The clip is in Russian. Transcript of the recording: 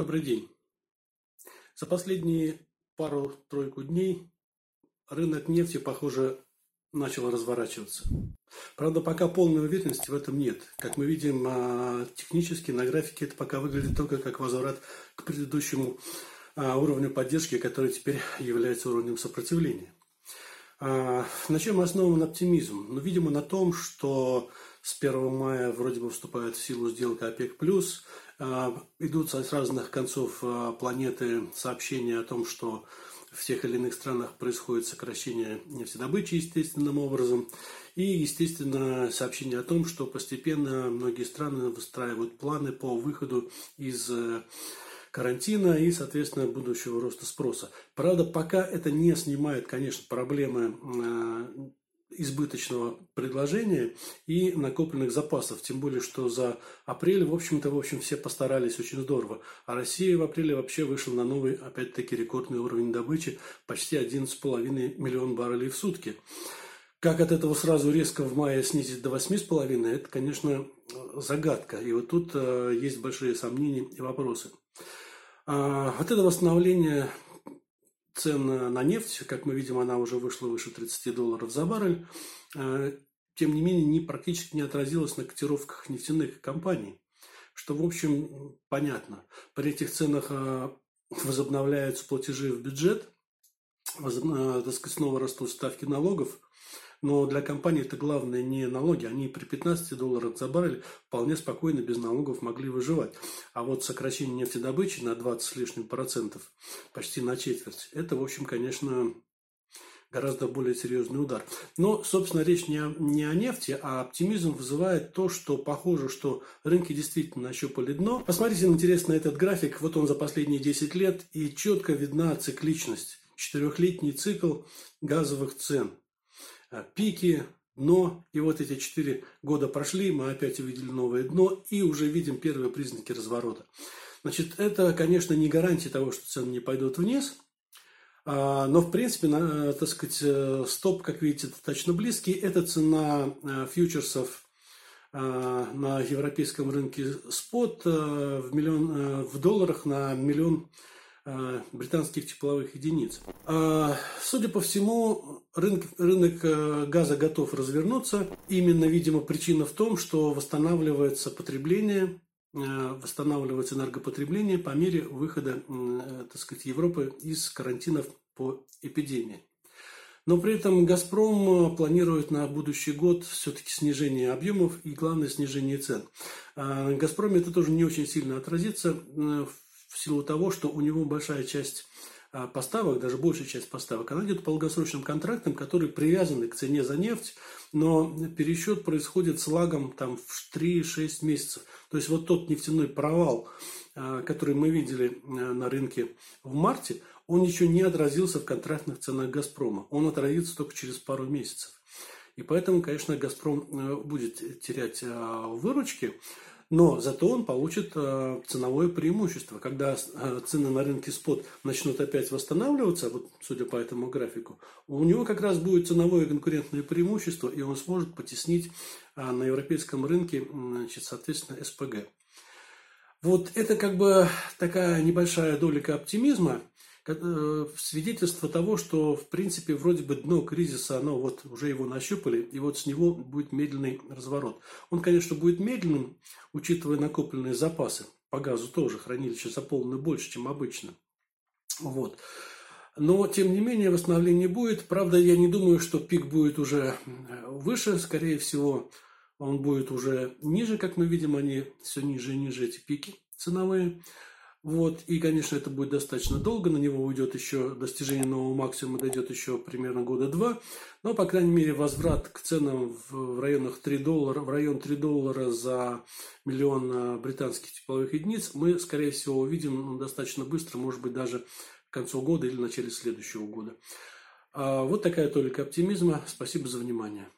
Добрый день. За последние пару-тройку дней рынок нефти, похоже, начал разворачиваться. Правда, пока полной уверенности в этом нет. Как мы видим, а, технически на графике это пока выглядит только как возврат к предыдущему а, уровню поддержки, который теперь является уровнем сопротивления. А, на чем основан оптимизм? Ну, видимо, на том, что с 1 мая вроде бы вступает в силу сделка ОПЕК+, идут с разных концов планеты сообщения о том, что в тех или иных странах происходит сокращение нефтедобычи естественным образом. И, естественно, сообщение о том, что постепенно многие страны выстраивают планы по выходу из э, карантина и, соответственно, будущего роста спроса. Правда, пока это не снимает, конечно, проблемы э, избыточного предложения и накопленных запасов. Тем более, что за апрель, в общем-то, в общем, все постарались очень здорово. А Россия в апреле вообще вышла на новый, опять-таки, рекордный уровень добычи почти 11,5 миллион баррелей в сутки. Как от этого сразу резко в мае снизить до 8,5, это, конечно, загадка. И вот тут э, есть большие сомнения и вопросы. А, вот это восстановление цен на нефть, как мы видим, она уже вышла выше 30 долларов за баррель, э, тем не менее, не, практически не отразилась на котировках нефтяных компаний, что, в общем, понятно. При этих ценах э, возобновляются платежи в бюджет, э, так сказать, снова растут ставки налогов, но для компании это главное не налоги. Они при 15 долларах за баррель вполне спокойно без налогов могли выживать. А вот сокращение нефтедобычи на 20 с лишним процентов, почти на четверть, это, в общем, конечно, гораздо более серьезный удар. Но, собственно, речь не о, не о нефти, а оптимизм вызывает то, что похоже, что рынки действительно нащупали дно. Посмотрите, интересно, этот график, вот он за последние 10 лет, и четко видна цикличность. Четырехлетний цикл газовых цен. Э, пики, дно. И вот эти четыре года прошли, мы опять увидели новое дно и уже видим первые признаки разворота. Значит, это, конечно, не гарантия того, что цены не пойдут вниз, а, но, в принципе, на, так сказать, э, стоп, как видите, достаточно близкий. Это цена э, фьючерсов на европейском рынке спот в, миллион, в долларах на миллион Э, британских тепловых единиц. А, судя по всему, рынок, рынок э, газа готов развернуться. Именно, видимо, причина в том, что восстанавливается потребление, э, восстанавливается энергопотребление по мере выхода, так сказать, Европы из карантинов по эпидемии. Но при этом «Газпром» планирует на будущий год все-таки снижение объемов и, главное, снижение цен. А «Газпроме» это тоже не очень сильно отразится в в силу того, что у него большая часть а, поставок, даже большая часть поставок, она идет по долгосрочным контрактам, которые привязаны к цене за нефть, но пересчет происходит с лагом там, в 3-6 месяцев. То есть вот тот нефтяной провал, а, который мы видели а, на рынке в марте, он еще не отразился в контрактных ценах «Газпрома». Он отразится только через пару месяцев. И поэтому, конечно, «Газпром» э, будет терять выручки, но зато он получит э, ценовое преимущество. Когда э, цены на рынке спот начнут опять восстанавливаться, вот судя по этому графику, у него как раз будет ценовое конкурентное преимущество, и он сможет потеснить э, на европейском рынке, значит, соответственно, СПГ. Вот это как бы такая небольшая долика оптимизма, Э, свидетельство того, что, в принципе, вроде бы дно кризиса, оно вот уже его нащупали, и вот с него будет медленный разворот. Он, конечно, будет медленным, учитывая накопленные запасы. По газу тоже хранилище заполнены больше, чем обычно. Вот. Но, тем не менее, восстановление будет. Правда, я не думаю, что пик будет уже выше. Скорее всего, он будет уже ниже, как мы видим, они все ниже и ниже, эти пики ценовые. Вот, и, конечно, это будет достаточно долго, на него уйдет еще достижение нового максимума, дойдет еще примерно года два, но, по крайней мере, возврат к ценам в районах 3 доллара, в район 3 доллара за миллион а, британских тепловых единиц мы, скорее всего, увидим ну, достаточно быстро, может быть, даже к концу года или в начале следующего года. А, вот такая толика оптимизма. Спасибо за внимание.